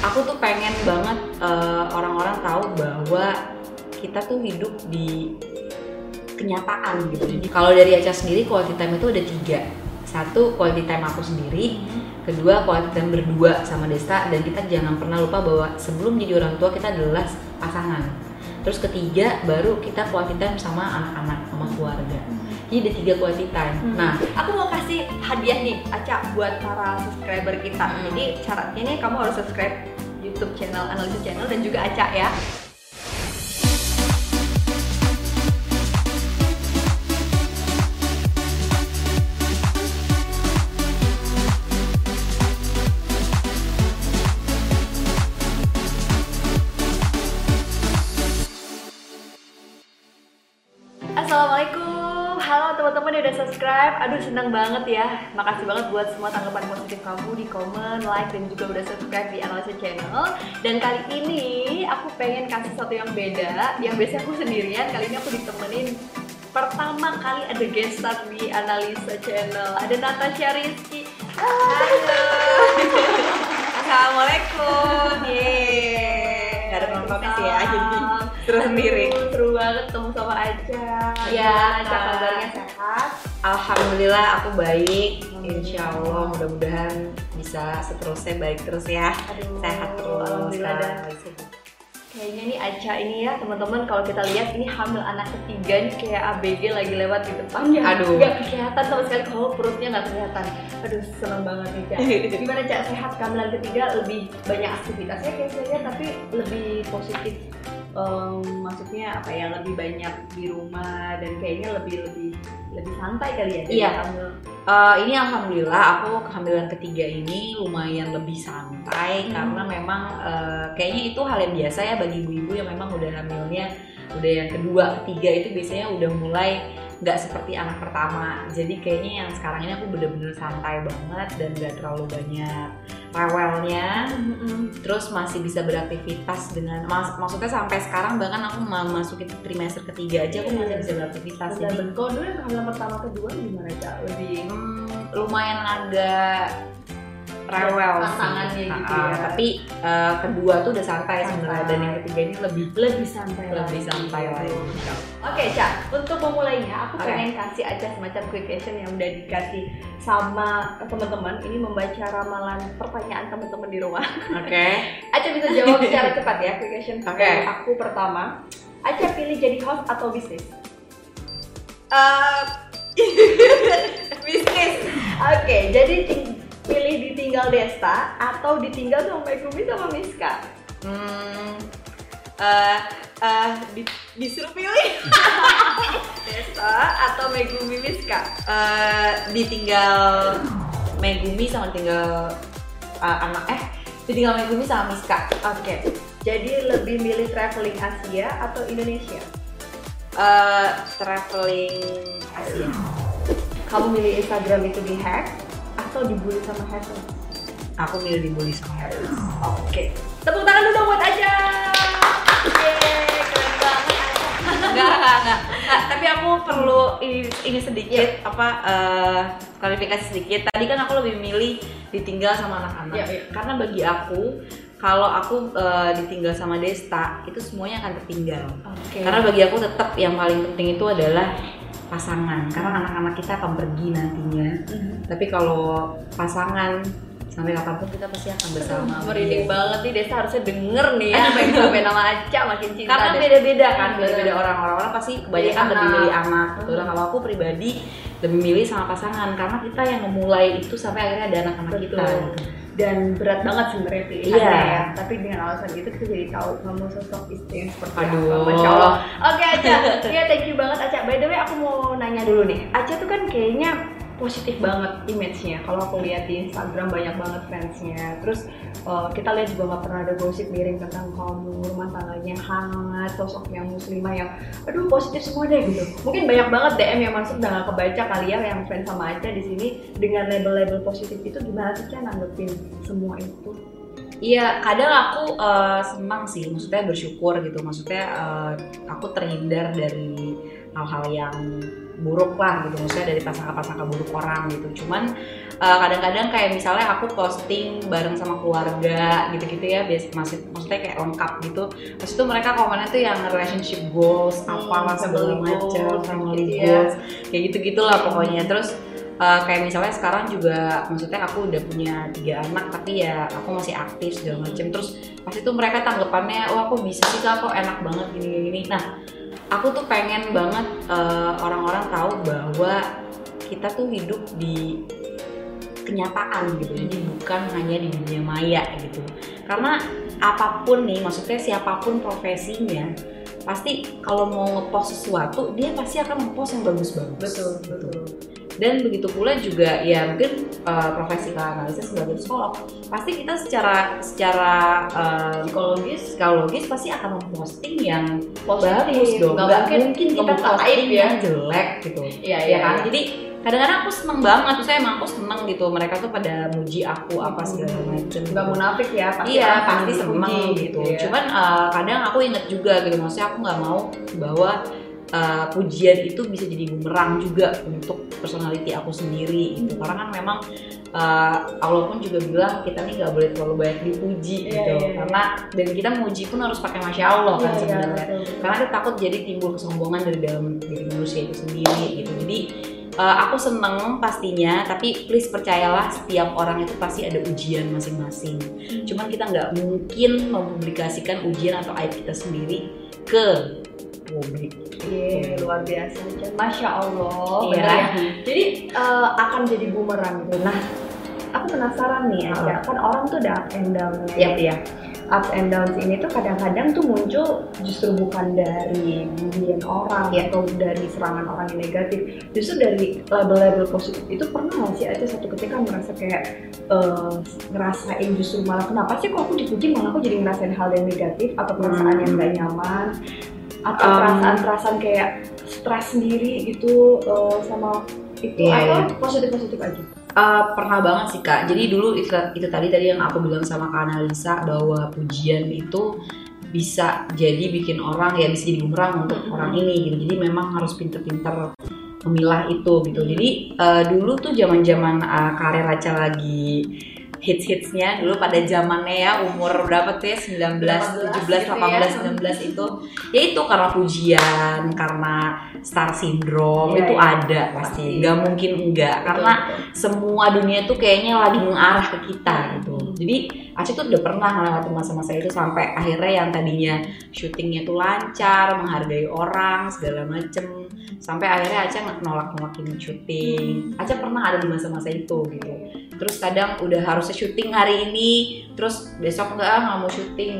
aku tuh pengen banget eh, orang-orang tahu bahwa kita tuh hidup di kenyataan gitu. Jadi kalau dari Aca sendiri quality time itu ada tiga. Satu quality time aku sendiri, kedua quality time berdua sama Desta dan kita jangan pernah lupa bahwa sebelum jadi orang tua kita adalah pasangan. Terus ketiga baru kita quality time sama anak-anak sama keluarga. Jadi ada tiga quality time. Hmm. Nah, aku mau kasih hadiah nih Aca buat para subscriber kita. Hmm. Jadi syaratnya nih kamu harus subscribe YouTube channel Analisis Channel dan juga Aca ya. Udah subscribe. Aduh senang banget ya. Makasih banget buat semua tanggapan positif kamu di komen, like dan juga udah subscribe di Analisa Channel. Dan kali ini aku pengen kasih sesuatu yang beda. Yang biasanya aku sendirian, kali ini aku ditemenin pertama kali ada guest star di Analisa Channel. Ada Natasha Rizky. Halo. Assalamualaikum. Yeay. Gak ada penontonnya sih ya, jadi terus sendiri. Seru banget ketemu sama. Iya, Aca Kak. kabarnya sehat? Alhamdulillah aku baik. Insya Allah mudah-mudahan bisa seterusnya baik terus ya. Aduh, Sehat terus. Kayaknya nih Aca ini ya teman-teman kalau kita lihat ini hamil anak ketiga nih kayak ABG lagi lewat di depannya. Aduh. Gak kelihatan sama sekali kalau perutnya nggak kelihatan. Aduh seneng banget nih Ca. Gimana Ca sehat kehamilan ketiga lebih banyak aktivitasnya kayak saya lihat tapi lebih positif. Em, maksudnya apa ya lebih banyak di rumah dan kayaknya lebih lebih lebih santai kali ya Iya. Eh, ini alhamdulillah aku kehamilan ketiga ini lumayan lebih santai Hmm. karena memang eh, kayaknya itu hal yang biasa ya bagi ibu-ibu yang memang udah hamilnya udah yang kedua ketiga itu biasanya udah mulai nggak seperti anak pertama. Jadi kayaknya yang sekarang ini aku bener-bener santai banget dan gak terlalu banyak rewelnya. Terus masih bisa beraktivitas dengan mas- maksudnya sampai sekarang bahkan aku mau masukin trimester ketiga aja aku masih bisa beraktivitas. Benar, jadi. Kalau dulu yang pertama kedua gimana Ca? Lebih Hmm, lumayan agak rewel sih. Pasangannya gitu ya. Tapi eh, kedua tuh udah santai Santai. sebenarnya dan yang ketiga ini lebih lebih santai lebih lagi. santai lagi. Oke, Cak. Untuk memulainya, aku Oke. pengen kasih aja semacam quick question yang udah dikasih sama teman-teman. Ini membaca ramalan pertanyaan teman-teman di rumah. Oke. Aca bisa jawab secara cepat ya quick question. Oke. Dari Aku pertama, Aca pilih jadi host atau bisnis? Eh, bisnis. Oke, jadi ting- pilih ditinggal Desta atau ditinggal sama Megumi sama Miska? Hmm, eh, eh, di- disuruh pilih. Desta atau Megumi Miska? Eh, ditinggal Megumi sama tinggal eh, anak eh ditinggal Megumi sama Miska. Oke. Jadi lebih milih traveling Asia atau Indonesia? Eh, traveling Asia. Kamu milih Instagram itu di hack atau dibully sama hacker? Aku milih dibully sama Harris. Oke. Tepuk tangan dulu dong buat Aja. Yeay, keren banget Aja. enggak, enggak, enggak, Enggak, tapi aku perlu ini, ini sedikit apa eh, klarifikasi sedikit. Tadi kan aku lebih milih ditinggal sama anak-anak. Iya, iya. Karena bagi aku kalau aku eh, ditinggal sama Desta itu semuanya akan tertinggal. Oke. Karena bagi aku tetap yang paling penting itu adalah pasangan. Karena anak-anak kita akan pergi nantinya. Mhm. Tapi kalau pasangan sampai kapan pun kita pasti akan bersama. merinding Iya. banget nih Desa harusnya denger nih ya apa yang sampai nama Aca makin cinta karena beda-beda kan Bener. beda-beda orang orang pasti kebanyakan lebih milih anak gitu Hmm. Kalau aku pribadi lebih milih sama pasangan karena kita yang memulai itu sampai akhirnya ada anak-anak kita Betul. Dan berat banget sebenarnya pilihannya Iya. ya tapi dengan alasan itu kita jadi tahu kamu sosok istri yang seperti Aduh. apa Masya Allah. Oke Aca. Ya thank you banget Aca. By the way aku mau nanya dulu nih. Aca tuh kan kayaknya positif banget image-nya. Kalau aku lihat di Instagram banyak banget fansnya. Terus uh, kita lihat juga nggak pernah ada gosip miring tentang kamu rumah tangganya hangat sosok yang muslimah yang aduh positif semua deh gitu. Mungkin banyak banget DM yang masuk udah gak kebaca kali ya yang fans sama Aca di sini dengan label-label positif itu gimana sih Ca nanggepin semua itu? Iya, kadang aku eh, senang sih, maksudnya bersyukur gitu, maksudnya eh, aku terhindar dari hal-hal yang buruk lah gitu maksudnya dari prasangka-prasangka buruk orang gitu. Cuman uh, kadang-kadang kayak misalnya aku posting bareng sama keluarga gitu-gitu ya biasa masih maksudnya kayak lengkap gitu. Terus itu mereka komennya tuh yang relationship goals Hmm, apalah segala macam family gitu ya. goals kayak gitu gitulah pokoknya. Terus uh, kayak misalnya sekarang juga maksudnya aku udah punya tiga anak tapi ya aku masih aktif segala macam terus pas itu mereka tanggapannya wah aku bisa sih kok enak banget gini gini nah aku tuh pengen banget uh, orang-orang tahu bahwa kita tuh hidup di kenyataan gitu. Jadi bukan hanya di dunia maya gitu. Karena apa pun nih maksudnya siapa pun profesinya pasti kalau mau ngepost sesuatu dia pasti akan ngepost yang bagus-bagus. Betul gitu. betul dan begitu pula juga ya mungkin uh, profesi kak analisa sebagai psikolog pasti kita secara secara uh, psikologis psikologis pasti akan memposting yang Positif. bagus dong Nggak mungkin mungkin kita posting ya. yang jelek gitu iya ya kan jadi kadang-kadang aku seneng banget tuh saya emang aku seneng gitu mereka tuh pada muji aku apa segala macem nggak gitu. munafik ya pasti iya pasti seneng gitu ya. cuman uh, kadang aku inget juga gitu maksudnya aku nggak mau bahwa uh, pujian itu bisa jadi bumerang juga untuk personality aku sendiri gitu Hmm. karena kan memang uh, Allah pun juga bilang kita nih nggak boleh terlalu banyak dipuji Iya, gitu iya, iya. karena dan kita muji pun harus pakai masya Allah kan Iya, iya, sebenarnya betul. karena kita takut jadi timbul kesombongan dari dalam diri manusia itu sendiri gitu jadi uh, aku seneng pastinya tapi please percayalah setiap orang itu pasti ada ujian masing-masing cuman kita nggak mungkin mempublikasikan ujian atau aib kita sendiri ke publik Iya, luar biasa. Masya Allah, Iya. bener ya. Jadi eh, akan jadi bumerang gitu. Nah, aku penasaran nih Oh. aja. Kan orang tuh ada up and down Yap. ya. Ups and downs ini tuh kadang-kadang tuh muncul justru bukan dari bulian orang Iya. atau dari serangan orang yang negatif. Justru dari label-label positif itu pernah nggak sih aja satu ketika merasa kayak eh, ngerasain justru malah kenapa sih kok aku dipuji malah aku jadi ngerasain hal yang negatif atau perasaan Hmm. yang nggak nyaman atau Um, perasaan-perasaan kayak stres sendiri gitu eh, sama itu Iya, atau iya. positif-positif aja. Uh, pernah banget sih kak. Jadi dulu itu, itu tadi tadi yang aku bilang sama kak Analisa bahwa pujian itu bisa jadi bikin orang ya bisa jadi bumerang untuk Mhm. orang ini gitu. Jadi memang harus pinter-pinter memilah itu gitu. Jadi uh, dulu tuh zaman-zaman uh, karir Aca lagi hits-hitsnya dulu pada zamannya ya umur berapa tuh ya? 19, 17, 18, 19 itu. Ya itu karena pujian, karena star syndrome Iya, itu iya. ada pasti, nggak mungkin enggak karena semua dunia tuh kayaknya lagi mengarah ke kita gitu. Jadi Aceh tuh udah pernah ngelewatin masa-masa itu sampai akhirnya yang tadinya syutingnya tuh lancar, menghargai orang segala macem, sampai akhirnya Aceh nolak-nolakin syuting. Aceh pernah ada di masa-masa itu gitu. Terus kadang udah harusnya syuting hari ini, terus besok enggak nggak mau syuting.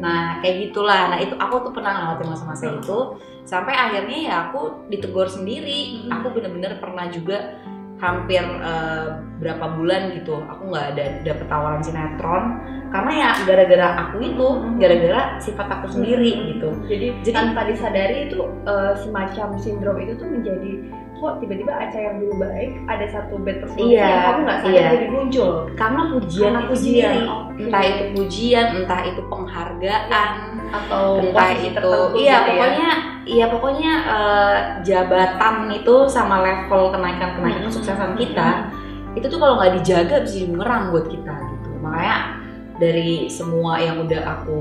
Nah kayak gitulah. Nah itu aku tuh pernah ngelewatin masa-masa itu sampai akhirnya ya aku ditegur sendiri. Hmm. Aku bener-bener pernah juga hampir eh, berapa bulan gitu aku nggak ada dapet tawaran sinetron karena ya gara-gara aku itu gara-gara sifat aku sendiri gitu Jadi, Jadi- tanpa disadari itu eh, semacam sindrom itu tuh menjadi kok tiba-tiba Aca yang dulu baik ada satu bad personality Iya, yang kamu nggak sadar iya. jadi muncul. karena pujian itu pujian, sendiri oke. entah itu pujian entah itu penghargaan Atau entah itu tertentu iya gitu ya. pokoknya iya pokoknya eh, jabatan itu sama level kenaikan kenaikan Hmm. kesuksesan kita itu tuh kalau nggak dijaga bisa jadi bumerang buat kita gitu makanya dari semua yang udah aku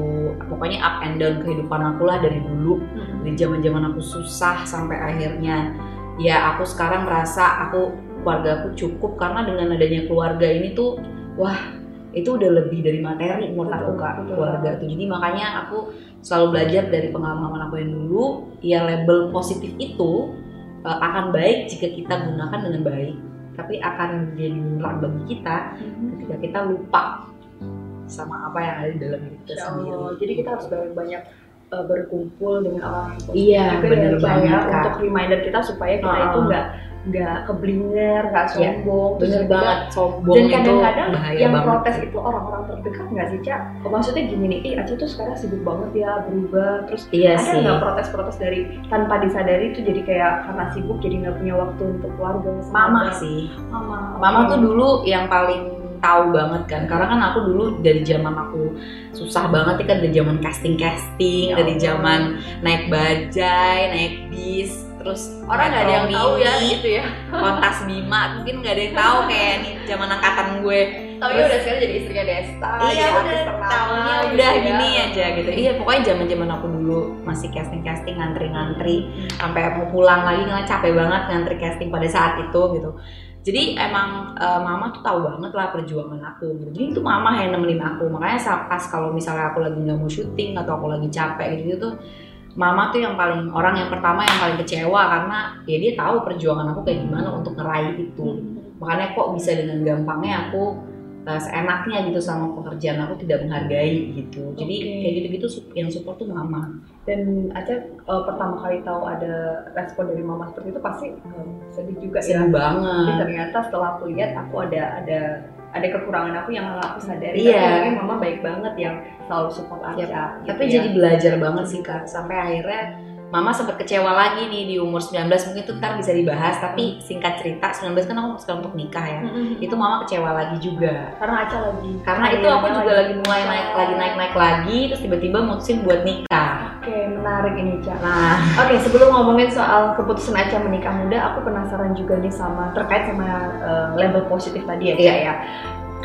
pokoknya up and down kehidupan aku lah dari dulu. Hmm. dari zaman zaman aku susah sampai akhirnya. Ya aku sekarang merasa aku keluarga aku cukup karena dengan adanya keluarga ini tuh wah itu udah lebih dari materi menurut aku kak betul. keluarga tuh. Jadi makanya aku selalu belajar dari pengalaman aku yang dulu ya label positif itu uh, akan baik jika kita gunakan dengan baik tapi akan jadi bumerang bagi kita ketika kita lupa sama apa yang ada di dalam diri kita Insya sendiri Allah. Jadi kita harus banyak-banyak uh, berkumpul dengan orang yang positif Iya, juga bener ya, Ca, banget, ya, Kak. untuk reminder kita supaya kita Ah. itu nggak nggak keblinger, nggak Iya, sombong, terus bener banget sombong Dan kadang-kadang yang banget protes itu orang-orang terdekat nggak sih, Cak? Oh, maksudnya gini nih, ih Aceh tuh sekarang sibuk banget ya, berubah, terus iya ada nggak protes-protes dari tanpa disadari itu jadi kayak karena sibuk jadi nggak punya waktu untuk keluarga mama sih mama Mama oke. tuh dulu yang paling tahu banget kan. Karena kan aku dulu dari zaman aku susah banget ya kan dari zaman casting casting Ya dari Allah. zaman naik bajai naik bis terus orang nggak ada yang tahu ya gitu ya. Kontas Bima mungkin nggak ada yang tahu kayak nih zaman angkatan gue. Tapi Terus- udah sekarang jadi istrinya Desta iya udah tahunya gitu udah ya. gini aja gitu. Iya pokoknya zaman zaman aku dulu masih casting casting ngantri ngantri sampai mau pulang lagi nggak capek banget ngantri casting pada saat itu gitu jadi emang eh, mama tuh tahu banget lah perjuangan aku. Gitu. Jadi itu mama yang nemenin aku. Makanya pas kalau misalnya aku lagi nggak mau syuting atau aku lagi capek gitu tuh mama tuh yang paling orang yang pertama yang paling kecewa. Karena ya dia tahu perjuangan aku kayak gimana untuk ngeraih itu. Makanya kok bisa dengan gampangnya aku uh, seenaknya gitu sama pekerjaan aku tidak menghargai gitu. Jadi kayak gitu-gitu yang support tuh mama. Dan Aca eh, pertama kali tahu ada respon dari mama seperti itu pasti eh, sedih juga ya. Sedih tapi banget ternyata setelah aku lihat aku ada ada ada kekurangan aku yang nggak aku sadari. Iya. tapi mama baik banget yang selalu support Aca Yap. gitu tapi ya. jadi belajar banget sih kak. Sampai akhirnya mama sempat kecewa lagi nih di umur 19 mungkin itu ntar bisa dibahas tapi singkat cerita 19 kan aku sekarang untuk nikah ya. Mm-mm. itu mama kecewa lagi juga. Karena Aca lagi. Karena itu aku juga lagi mulai naik lagi naik naik lagi terus tiba-tiba mutusin buat nikah. Oke menarik ini Ca. Nah. Oke, sebelum ngomongin soal keputusan Aca menikah muda, aku penasaran juga nih sama terkait sama uh, label positif tadi ya, Ca, Iya. ya.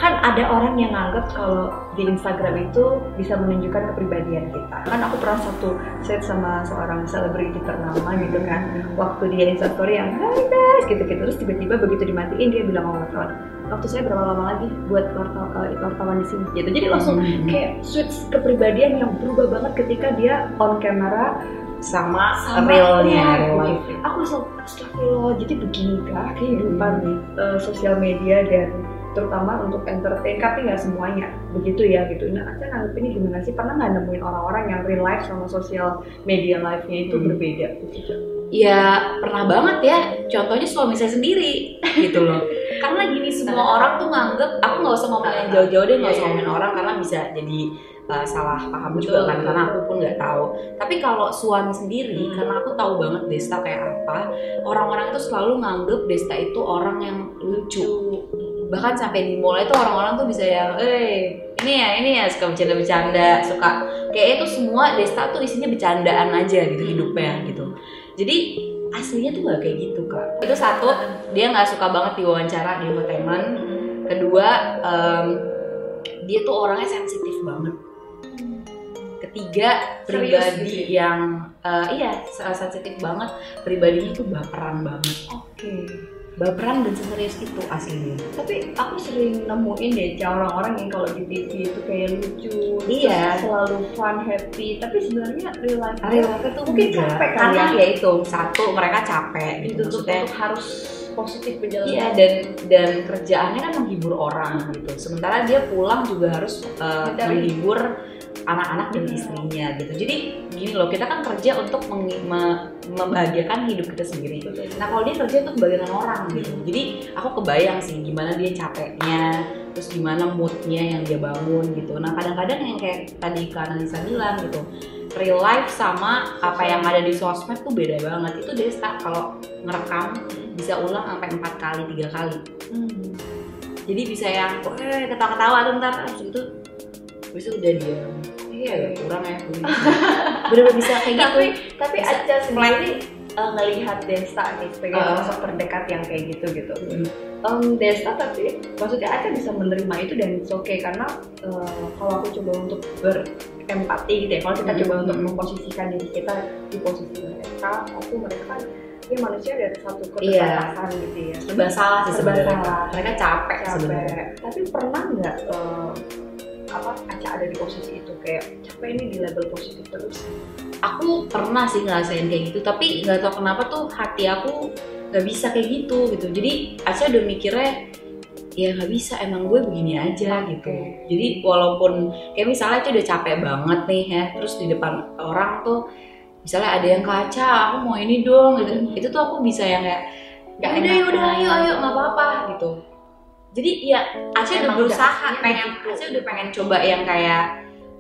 Kan ada orang yang nganggap kalau di Instagram itu bisa menunjukkan kepribadian kita. Kan aku pernah satu set sama seorang selebriti ternama gitu kan. Waktu dia Instastory yang hai guys gitu-gitu terus tiba-tiba begitu dimatiin dia bilang sama wartawan, waktu saya berapa lama lagi buat uh, wartawan di sini gitu. Jadi langsung Hmm. kayak switch kepribadian yang berubah banget ketika dia on camera sama, sama realnya ya, real life gitu. aku selalu astagfirullah jadi beginikah kehidupan Hmm. eh, sosial media dan terutama untuk entertain tapi nggak semuanya begitu ya gitu nah nganggep ini gimana sih pernah nggak nemuin orang-orang yang real life sama sosial media life-nya itu Hmm. berbeda Ya pernah banget ya. Contohnya suami saya sendiri gitu loh. Karena gini semua orang tuh nganggep aku nggak usah ngomong yang jauh-jauh deh nggak usah Iya, iya. ngomongin orang karena bisa jadi uh, salah paham Betul, juga kan betul. karena aku pun nggak tahu. Tapi kalau suami sendiri Hmm. karena aku tahu banget Desta kayak apa, orang-orang itu selalu nganggep Desta itu orang yang lucu. Bahkan sampai di mall itu orang-orang tuh bisa yang, eh ini ya ini ya suka bercanda-bercanda, suka kayak itu semua Desta tuh isinya bercandaan aja gitu hidupnya gitu. Jadi aslinya tuh gak kayak gitu kak. Itu satu dia nggak suka banget diwawancara di infotainment. Kedua em, dia tuh orangnya sensitif banget. Ketiga Serius pribadi gitu yang eh, iya sensitif banget. Pribadinya tuh baperan banget. oke Baperan dan serius itu aslinya. tapi aku sering nemuin deh orang-orang yang kalau di TV itu kayak lucu Iya. selalu fun happy tapi sebenarnya real life Real life itu Mungkin enggak. capek karena ya. ya itu satu mereka capek gitu maksudnya untuk harus positif menjalani Iya dan dan kerjaannya kan menghibur orang gitu. Sementara dia pulang juga harus uh, menghibur anak-anak dan istrinya gitu. Jadi gini loh, kita kan kerja untuk membahagiakan hidup kita sendiri. Nah kalau dia kerja untuk kebahagiaan orang gitu. Jadi aku kebayang sih gimana dia capeknya, terus gimana moodnya yang dia bangun gitu. Nah kadang-kadang yang kayak tadi Kak Analisa bilang gitu, real life sama apa yang ada di sosmed tuh beda banget. Itu Desta kalau ngerekam bisa ulang sampai empat kali tiga kali Hmm. jadi bisa yang eh ketawa-ketawa tuh ntar habis itu itu udah diam iya agak kurang ya. Bener-bener bisa kayak gitu. Tapi tapi Bisa Aca sendiri uh, ngelihat Desta nih sebagai Uh. sosok terdekat yang kayak gitu gitu. Hmm. um, Desta tapi maksudnya Aca bisa menerima itu dan it's okay karena uh, kalau aku coba untuk berempati gitu ya kalau kita Hmm. coba untuk memposisikan diri kita di posisi mereka aku mereka kan ya manusia dari satu keterbatasan gitu ya. Serba salah sih Serba sebenarnya. salah. mereka capek capek. tapi pernah nggak uh, apa Aca ada di posisi itu kayak capek ini di level positif terus. Aku pernah sih ngerasain kayak gitu tapi nggak tahu kenapa tuh hati aku nggak bisa kayak gitu gitu. Jadi Aca udah mikirnya ya nggak bisa emang gue begini aja gitu. Jadi walaupun kayak misalnya Aca udah capek banget nih ya terus di depan orang tuh misalnya ada yang kaca aku mau ini dong gitu. Itu tuh aku bisa yang kayak ya udah ya udah ayo ayo nggak apa-apa gitu jadi ya Aca udah berusaha udah aslinya pengen gitu. Aca udah pengen coba yang kayak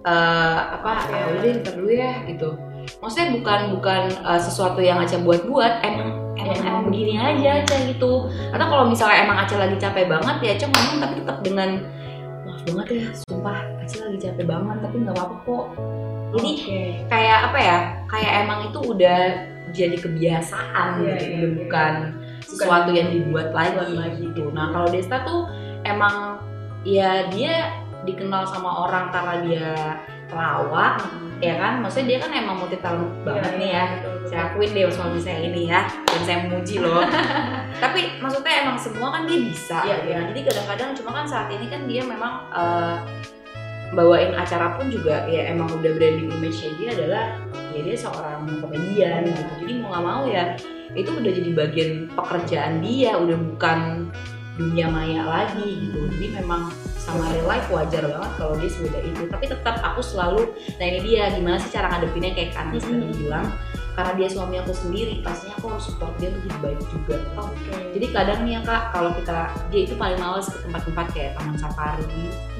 eh, apa Iya. ah, udah ntar dulu ya gitu maksudnya bukan bukan uh, sesuatu yang Aca buat-buat emang emang, Emang. emang begini aja Aca gitu atau kalau misalnya emang Aca lagi capek banget ya Aca ngomong tapi tetap dengan maaf banget ya sumpah Aca lagi capek banget tapi nggak apa-apa kok jadi Oke. kayak apa ya kayak emang itu udah jadi kebiasaan Iya, gitu iya, udah iya. Sesuatu yang dibuat lagi, Dibuat lagi. gitu nah kalau Desta tuh emang ya dia dikenal sama orang karena dia pelawak ya kan maksudnya dia kan emang multi talent banget nih ya saya akuin deh suami saya ini ya dan saya memuji loh tapi maksudnya emang semua kan dia bisa Iya, gitu. iya. jadi kadang-kadang cuma kan saat ini kan dia memang eh, bawain acara pun juga ya emang udah branding image-nya dia adalah ya dia seorang komedian Iya. gitu jadi mau nggak mau ya itu udah jadi bagian pekerjaan dia udah bukan dunia maya lagi gitu jadi memang sama real life wajar banget kalau dia sebeda itu tapi tetap aku selalu nah ini dia gimana sih cara ngadepinnya kayak kan tadi Mhm. bilang karena dia suami aku sendiri pastinya aku harus support dia untuk jadi baik juga Oke. jadi kadang nih ya kak kalau kita dia itu paling males ke tempat-tempat kayak taman safari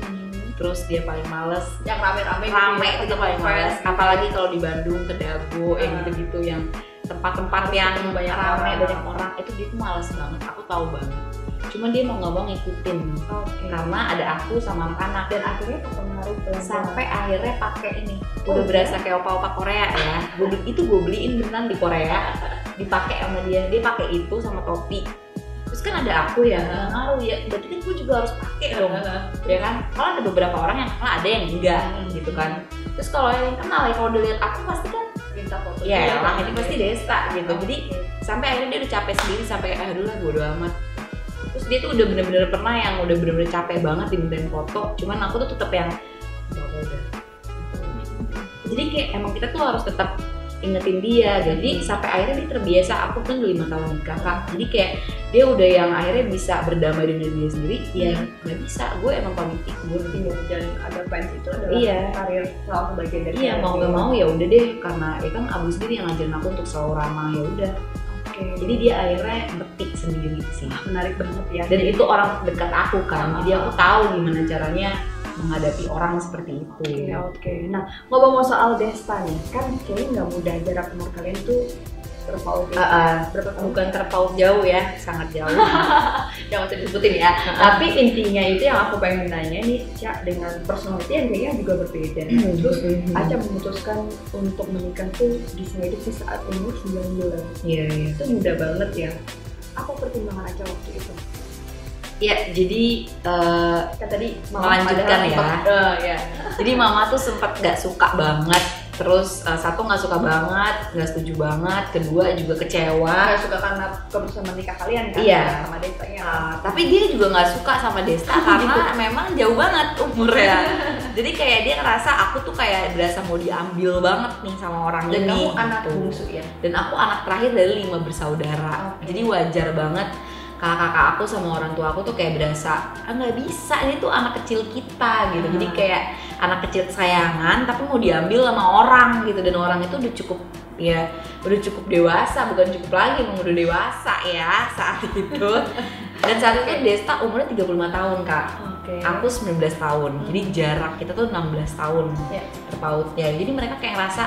Hmm. terus dia paling males yang rame-rame gitu rame ya, itu paling males apalagi kalau di Bandung ke Dago yang Ah. gitu-gitu yang tempat-tempat yang banyak orang. banyak orang itu dia tuh males banget. Aku tahu banget. Cuma dia mau nggak mau ngikutin. Oke. karena ada aku sama anak-anak dan akhirnya terpengaruh sampai akhirnya pakai ini. Oh, udah berasa kayak opa-opa Korea ya. Beli- itu gue beliin beneran di Korea. Dipakai sama dia. Dia pakai itu sama topi. Terus kan ada aku ya. Nggak ngaruh ya. Berarti kan gue juga harus pakai dong. Ya kan? Kalau ada beberapa orang yang kenal ada yang enggak Hmm. gitu kan. Terus kalau yang kenal ya kalau udah lihat aku pasti kan minta foto ya kan? ini pasti Desta gitu. Jadi sampai akhirnya dia udah capek sendiri sampai kayak aduh lah bodo amat. Terus dia tuh udah bener-bener pernah yang udah bener-bener capek banget dimintain foto cuman aku tuh tetap yang "Apa-apa udah jadi kayak emang kita tuh harus tetap ingetin dia. Jadi sampai akhirnya dia terbiasa aku kan udah lima tahun nikah kak. Jadi kayak dia udah yang akhirnya bisa berdamai dengan diri sendiri. Ya nggak bisa. Gue emang pamit gue Iya, dan ada fans itu adalah Iya. karir salah satu bagian dari iya mau dia. nggak mau ya udah deh. Karena ya kan Abu sendiri yang ngajarin aku untuk selalu ramah ya udah. Oke. jadi dia akhirnya ngerti sendiri sih. Menarik banget ya. Dan itu orang dekat aku kan. Ah. jadi aku tahu gimana caranya menghadapi orang seperti itu Oke oke. Nah ngomong soal Desta nih, kan kayaknya nggak mudah jarak umur kalian tuh berpaut Ah, ah. berapa tahun? bukan terpaut jauh ya sangat jauh jangan usah disebutin ya Tapi intinya itu yang aku pengen nanya nih, Cak dengan personality yang kayaknya juga berbeda. Terus Aca memutuskan untuk menikah tuh di saat umur 9 bulan. iya iya Itu mudah banget ya. Apa pertimbangan Aca waktu itu? Ya jadi eh, Kan tadi Melanjutkan padahal ya. eh, ya. jadi mama tuh sempat gak suka banget terus eh, satu nggak suka banget nggak setuju banget kedua juga kecewa Nggak suka karena kebersamaan nikah kalian kan? Iya. Sama Destanya. Uh, tapi dia juga nggak suka sama Desta karena memang jauh banget umurnya. Jadi kayak dia ngerasa aku tuh kayak berasa mau diambil banget nih sama orang Dan ini. kamu anak gitu. bungsu ya? Dan aku anak terakhir dari lima bersaudara. Oke. Jadi wajar banget kakak-kakak aku sama orang tua aku tuh kayak berasa ah nggak bisa ini tuh anak kecil kita gitu. Jadi Hmm. kayak anak kecil kesayangan tapi mau diambil sama orang gitu dan orang itu udah cukup ya udah cukup dewasa bukan cukup lagi emang udah dewasa ya saat itu dan saat itu Desta umurnya 35 tahun kak Oke. aku 19 tahun jadi jarak kita tuh 16 tahun Ya. terpautnya jadi mereka kayak ngerasa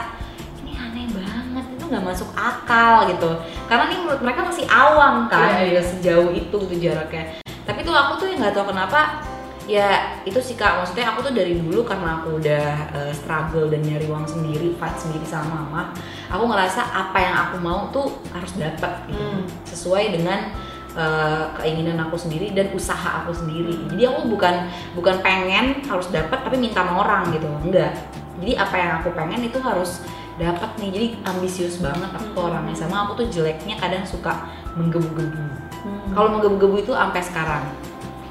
nggak masuk akal gitu. Karena nih menurut mereka masih awam kan Iya, iya. sejauh itu gitu jaraknya. Tapi tuh aku tuh yang nggak tahu kenapa ya itu sih kak. Maksudnya aku tuh dari dulu karena aku udah eh, struggle dan nyari uang sendiri fight sendiri sama mama aku ngerasa apa yang aku mau tuh harus dapat gitu. Hmm. sesuai dengan eh, keinginan aku sendiri dan usaha aku sendiri. Jadi aku bukan bukan pengen harus dapat tapi minta sama orang gitu. Enggak. Jadi apa yang aku pengen itu harus dapat nih jadi ambisius banget aku tuh Hmm. orangnya sama aku tuh jeleknya kadang suka menggebu-gebu Hmm. kalau menggebu-gebu itu sampai sekarang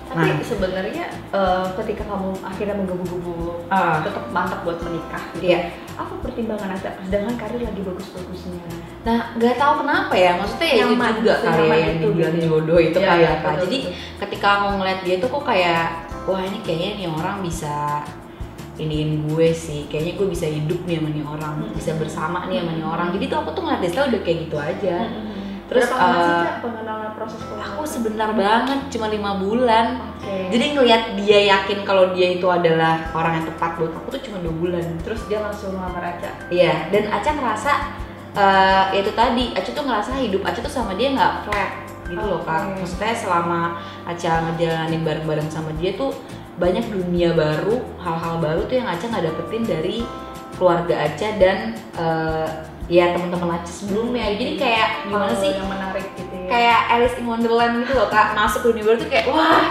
Tapi Nah. sebenarnya eh, ketika kamu akhirnya menggebu-gebu Ah. tetap mantap buat menikah gitu. Iya. Apa pertimbangan Aca? Sedangkan karir lagi bagus-bagusnya. Nah, nggak tahu kenapa ya, maksudnya ya itu juga ya senyaman yang itu dibilang gitu. jodoh itu Iya, kayak apa. Jadi betul. ketika aku ngeliat dia tuh kok kayak, wah ini kayaknya nih orang bisa iniin gue sih, kayaknya gue bisa hidup nih sama nih orang, Hmm. bisa bersama nih sama nih orang. Jadi tuh aku tuh ngeliat Desta udah kayak gitu aja. Terus Terus, Berapa sih Cak, pengenalan proses pengenalan? Aku sebentar banget, cuma lima bulan. Oke. Jadi ngeliat dia yakin kalau dia itu adalah orang yang tepat buat aku tuh cuma dua bulan. terus dia langsung ngelamar Aca. Iya, dan Aca ngerasa ya itu tadi, Aca tuh ngerasa hidup Aca tuh sama dia nggak flat gitu loh kak. Maksudnya selama Aca ngejalanin bareng-bareng sama dia tuh banyak dunia baru, hal-hal baru tuh yang Aca nggak dapetin dari keluarga Aca dan eh, ya teman-teman Aca sebelumnya. Jadi kayak gimana Hal sih? yang menarik gitu ya. Kayak Alice in Wonderland gitu loh kak. Masuk ke dunia baru tuh kayak wah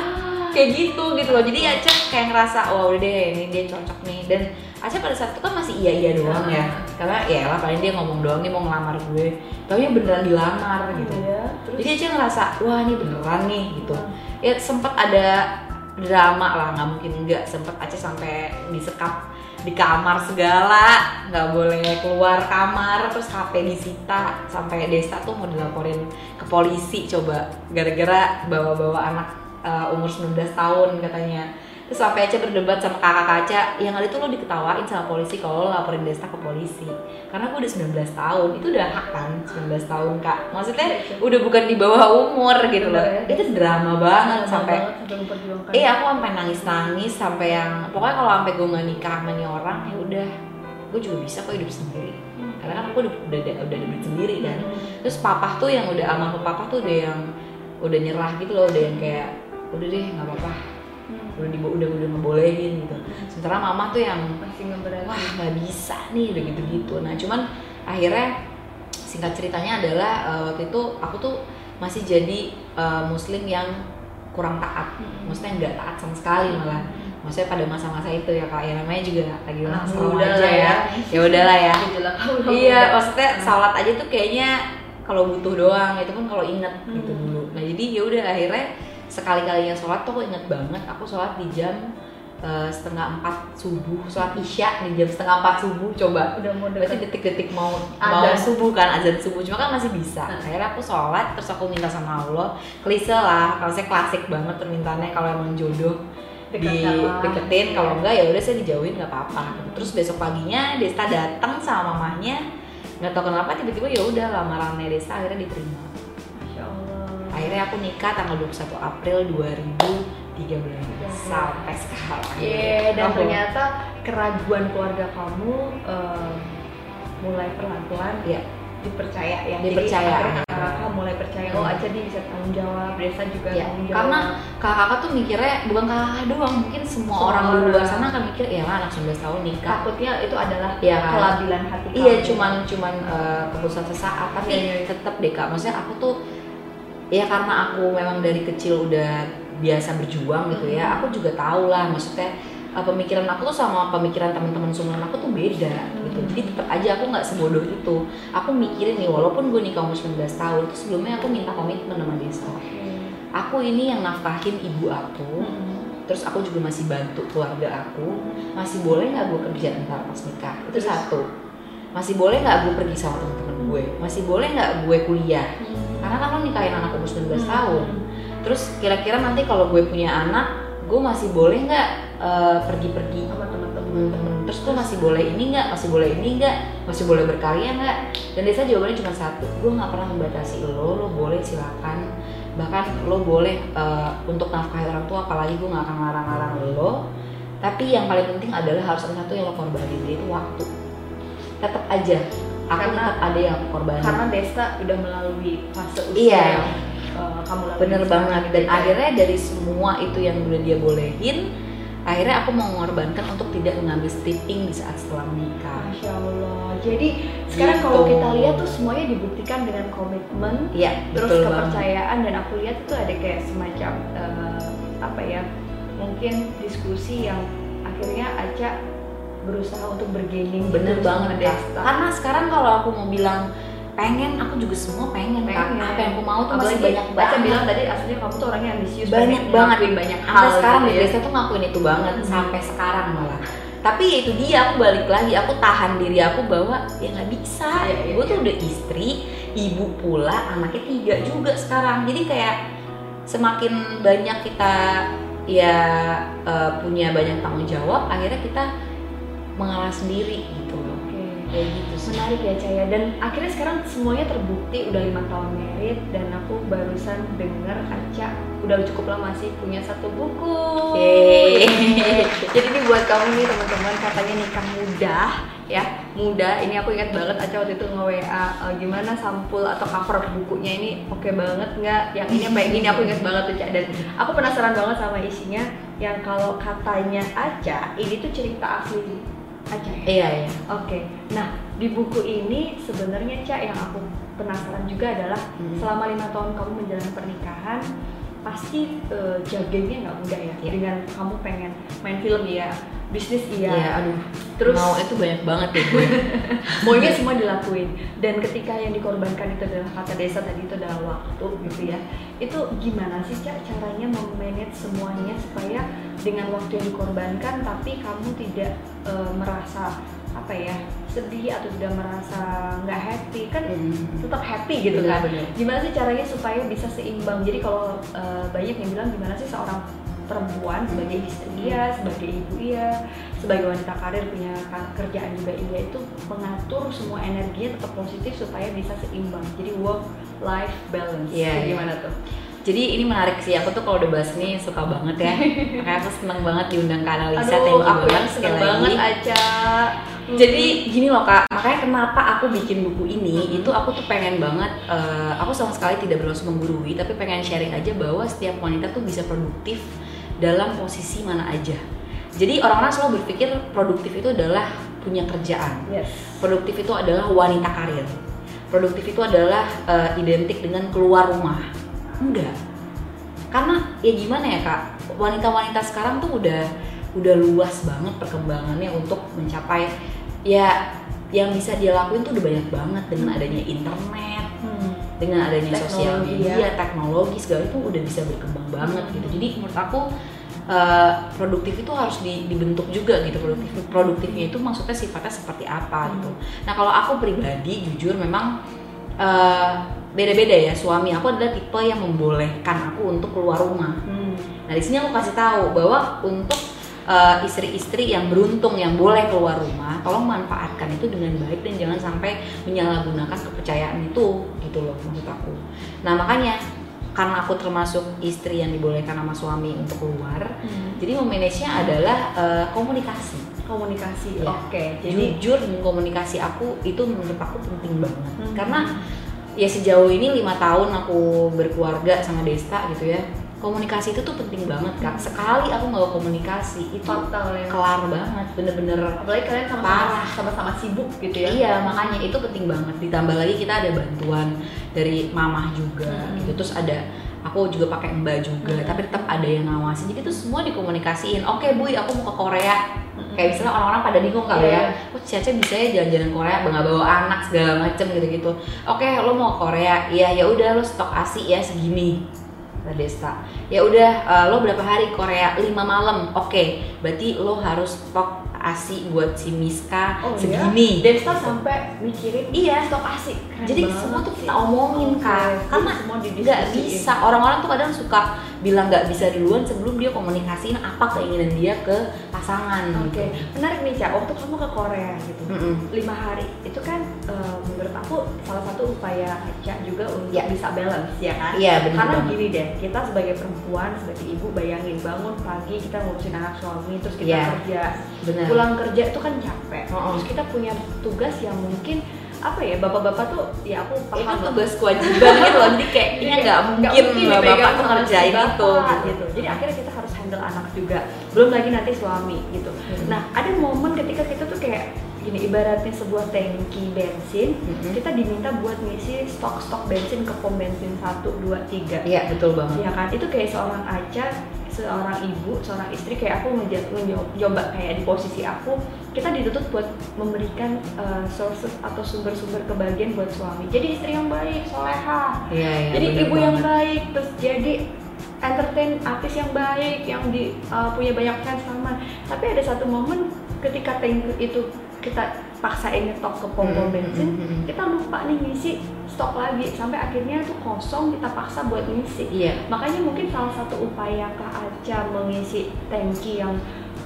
kayak gitu gitu loh. Jadi Aca kayak ngerasa wah udah deh ini dia cocok nih. Dan Aca pada saat itu kan masih iya iya doang ya. Karena ya lah paling dia ngomong doang nih mau ngelamar gue. Tapi beneran dilamar gitu. Ya terus? Jadi Aca ngerasa wah ini beneran nih gitu. Ya sempat ada drama lah nggak mungkin enggak sempat Aca sampai disekap di kamar segala nggak boleh keluar kamar. Terus HP disita sampai Desta tuh mau dilaporin ke polisi coba. Gara-gara bawa-bawa anak uh, umur 19 tahun katanya terus sampai Aca berdebat sama kakak kaca yang ada itu lo diketawain sama polisi kalau lo laporin Desta ke polisi. Karena gue udah 19 tahun itu udah hak kan 19 tahun kak. Maksudnya udah bukan di bawah umur gitu loh. Itu drama banget Lama sampai banget Iya aku sampai nangis nangis sampai yang pokoknya kalau sampai gue nggak nikah sama nih orang ya udah. Gue juga bisa kok hidup sendiri. Karena kan aku udah udah udah, udah hidup sendiri kan. Terus papa tuh yang udah almarhum papa tuh udah yang udah nyerah gitu loh udah yang kayak udah deh nggak apa-apa udah di udah udah ngebolehin gitu. Sementara mama tuh yang masih ngeberatin wah nggak bisa nih udah gitu gitu nah cuman akhirnya singkat ceritanya adalah eh, waktu itu aku tuh masih jadi eh, muslim yang kurang taat. Hmm. maksudnya nggak taat sama sekali malah. Maksudnya pada masa-masa itu ya kak. Ya namanya juga lagi masa muda aja ya. ya. ya udahlah ya. Iya maksudnya salat aja tuh kayaknya kalau butuh doang. Itu pun kalau inget gitu Hmm. dulu. Nah jadi ya udah akhirnya sekali kalinya sholat tuh aku inget banget aku sholat di jam eh, setengah empat subuh. Sholat isya di jam setengah empat subuh coba. Udah mau deket. Detik-detik mau mau Azan. subuh kan azan subuh. Cuma kan masih bisa. Hmm. akhirnya aku sholat terus aku minta sama Allah. Klise lah kalau saya klasik banget permintaannya kalau emang jodoh Dekatkanlah. dideketin kalau enggak ya udah saya dijauhin nggak apa-apa. Terus besok paginya Desta datang sama mamahnya. Nggak tahu kenapa tiba-tiba ya udah lamarannya Desta akhirnya diterima akhirnya aku nikah tanggal 21 April 2013 sampai sekarang Iya, dan Oh. ternyata keraguan keluarga kamu em, mulai pelan-pelan Iya. dipercaya ya. Dipercaya. Jadi kakak mulai percaya, oh Aca dia bisa tanggung jawab, Desa juga Ya, tanggung jawab. karena kakak-kakak tuh mikirnya bukan kakak doang, mungkin semua Semua orang di luar sana akan mikir ya lah anak 19 tahun nikah. takutnya itu adalah Iya kan? kelabilan hati kamu. Iya, cuman cuman uh, keputusan sesaat, tapi Iya, iya, iya. tetap deh kak. Maksudnya aku tuh ya karena aku memang dari kecil udah biasa berjuang gitu ya, Hmm. aku juga tahu lah maksudnya uh, pemikiran aku tuh sama pemikiran teman-teman sumuran aku tuh beda gitu. Hmm. Jadi tetap aja aku nggak sebodoh itu. Aku mikirin nih walaupun gue nikah umur 19 tahun, terus sebelumnya aku minta komitmen sama desa. Aku ini yang nafkahin ibu aku, Hmm. terus aku juga masih bantu keluarga aku masih boleh nggak gue kerja ntar pas nikah itu Terus? satu masih boleh nggak gue pergi sama temen-temen gue masih boleh nggak gue kuliah karena kan lo nikahin anak umur 19 Hmm. tahun. Terus kira-kira nanti kalau gue punya anak gue masih boleh nggak eh, pergi-pergi sama teman-teman. temen-temen? Terus gue masih boleh ini nggak? Masih boleh ini nggak? Masih boleh berkarya nggak? Dan desa jawabannya cuma satu gue nggak pernah membatasi lo lo boleh silakan. Bahkan lo boleh eh, untuk nafkahi orang tua apalagi gue nggak akan ngarang-ngarang lo. Tapi yang paling penting adalah harus ada satu yang lo korbanin yaitu waktu. Tetap aja aku Karena- tetap ada yang aku korbanin Karena Desta udah melalui fase usia Iya. yang uh, kamu lalui bener banget dan ya. akhirnya dari semua itu yang udah dia bolehin akhirnya aku mau mengorbankan untuk tidak mengambil stripping di saat setelah menikah Masya Allah. Jadi sekarang Gitu. kalau kita lihat tuh semuanya dibuktikan dengan komitmen, iya terus betul banget kepercayaan dan aku lihat itu ada kayak semacam eh, apa ya? Mungkin diskusi yang akhirnya Aca berusaha untuk bergaining bener gitu banget. Desta. karena sekarang kalau aku mau bilang pengen aku juga semua pengen. Pengen. apa yang aku mau tuh masih banyak banget bilang tadi aslinya kamu tuh orangnya ambisius banyak banget banyak hal sampai sekarang gitu ya. tuh ngakuin itu banget Hmm. sampai sekarang malah tapi ya itu dia aku balik lagi aku tahan diri aku bahwa ya nggak bisa Iya, iya, gue tuh iya. udah istri ibu pula anaknya tiga juga sekarang jadi kayak semakin banyak kita ya eh, punya banyak tanggung jawab akhirnya kita mengalah sendiri gitu loh. Oke. kayak gitu sih. Menarik ya Caya. Dan akhirnya sekarang semuanya terbukti udah lima tahun merit dan aku barusan dengar Aca udah cukup lama sih punya satu buku. Yeay. Jadi ini buat kamu nih teman-teman katanya nikah mudah ya. Mudah ini aku ingat banget Aca waktu itu nge WA "Eh, gimana sampul atau cover bukunya ini oke banget nggak? Yang ini apa yang ini aku ingat banget tuh Ca dan aku penasaran banget sama isinya. Yang kalau katanya Aca ini tuh cerita asli Aca ya? Iya iya. Oke, nah di buku ini sebenarnya Cak yang aku penasaran juga adalah Hmm. selama lima tahun kamu menjalani pernikahan pasti eh, jaganya nggak mudah ya Iya. dengan kamu pengen main film ya bisnis iya Iya, aduh. terus Mau itu banyak banget ya gue. maunya semua dilakuin dan ketika yang dikorbankan itu adalah kata desa tadi itu adalah waktu gitu ya itu gimana sih cak caranya memanage semuanya supaya dengan waktu yang dikorbankan tapi kamu tidak eh, merasa apa ya sedih atau tidak merasa nggak happy kan Hmm. tetap happy gitu Benar, kan benar. gimana sih caranya supaya bisa seimbang jadi kalau eh, banyak yang bilang gimana sih seorang perempuan sebagai istri iya sebagai ibu iya sebagai wanita karir punya kerjaan juga iya itu mengatur semua energinya tetap positif supaya bisa seimbang jadi work life balance Kayak iya. gimana tuh Jadi ini menarik sih, aku tuh kalau udah bahas ini suka banget ya. Makanya aku seneng banget diundang ke Analisa, thank aduh you aku banget sekali seneng lagi. Banget aja Jadi gini loh kak, makanya kenapa aku bikin buku ini Itu aku tuh pengen banget, eh, aku sama sekali tidak bermaksud menggurui Tapi pengen sharing aja bahwa setiap wanita tuh bisa produktif dalam posisi mana aja. Jadi orang-orang selalu berpikir produktif itu adalah punya kerjaan. Yes. Produktif itu adalah wanita karir. Produktif itu adalah eh, identik dengan keluar rumah Enggak Karena ya gimana ya kak Wanita-wanita sekarang tuh udah udah luas banget perkembangannya untuk mencapai ya yang bisa dia lakuin tuh udah banyak banget dengan adanya internet Hmm. dengan adanya sosial Teknologi, media, teknologi segala itu udah bisa berkembang banget gitu. Jadi menurut aku eh, produktif itu harus di- dibentuk juga gitu. Produktif produktifnya itu maksudnya sifatnya seperti apa gitu. Nah kalau aku pribadi jujur memang eh, beda-beda ya. Suami aku adalah tipe yang membolehkan aku untuk keluar rumah. Hmm. Nah di sini aku kasih tahu bahwa untuk uh, istri-istri yang beruntung yang boleh keluar rumah, tolong manfaatkan itu dengan baik dan jangan sampai menyalahgunakan kepercayaan itu gitu loh maksud aku. Nah makanya karena aku termasuk istri yang dibolehkan sama suami untuk keluar, Hmm. jadi memanagenya adalah uh, komunikasi. komunikasi Iya. oke jadi Jujur komunikasi aku itu menurut aku penting banget Hmm. karena ya sejauh ini lima tahun aku berkeluarga sama Desta gitu ya. Komunikasi itu tuh penting banget kak. Sekali aku nggak komunikasi itu fatal ya. kelar banget bener-bener apalagi kalian sama-sama Parah. sama-sama sibuk gitu ya. Iya makanya itu penting banget. Ditambah lagi kita ada bantuan dari mamah juga Hmm. gitu. Terus ada aku juga pakai mbak juga Hmm. tapi tetap ada yang ngawasin jadi itu semua dikomunikasiin oke bu aku mau ke Korea Mm-mm. kayak misalnya orang-orang pada bingung kali Iya. ya, oh Caca bisa ya jalan-jalan Korea, nggak bawa anak segala macem gitu-gitu. Oke, lo mau ke Korea, iya ya udah lo stok asi ya segini, Desta. Ya udah, eh, lo berapa hari Korea? Lima malam. Oke, berarti lo harus stok asi buat si Miska Oh, segini. iya? Desta sampai mikirin Iya. stok asik. Keren Jadi banget semua tuh kita omongin Oke, kak, jadi karena semua nggak bisa. Orang-orang tuh kadang suka bilang nggak bisa duluan sebelum dia komunikasiin apa keinginan dia ke pasangan. Oke, gitu. menarik nih Cak. Waktu kamu ke Korea gitu, Mm-mm. lima hari itu kan eh, menurut aku salah satu upaya Cak juga untuk Ya. bisa balance ya kan? Iya, benar Karena banget. gini deh, kita sebagai perempuan, sebagai ibu bayangin bangun pagi kita ngurusin anak suami, terus kita Iya. kerja, Benar. pulang kerja itu kan capek. Oh, oh. Terus kita punya tugas yang mungkin apa ya bapak-bapak tuh ya aku paham itu tugas kewajiban gitu loh jadi kayaknya nggak mungkin, dipegang bapak tuh ngerjain itu gitu. gitu. Jadi akhirnya kita harus handle anak juga. Belum lagi nanti suami gitu. Hmm. Nah, ada momen ketika kita tuh kayak gini ibaratnya sebuah tangki bensin, Mm-mm. kita diminta buat ngisi stok-stok bensin ke pom bensin 1 2 3. iya betul banget Ya kan? Itu kayak seorang Aca, seorang ibu, seorang istri kayak aku nyoba kayak di posisi aku, kita dituntut buat memberikan uh, sources atau sumber-sumber kebahagiaan buat suami. Jadi istri yang baik, soleha, iya iya jadi ibu yang banget. baik terus jadi entertain artis yang baik yang di uh, punya banyak fans sama tapi ada satu momen ketika tank itu kita paksain nyetok ke pom pom Hmm, bensin hmm, hmm, hmm. kita lupa nih ngisi stok lagi sampai akhirnya tuh kosong kita paksa buat ngisi iya makanya mungkin salah satu upaya Kak Aca mengisi tangki yang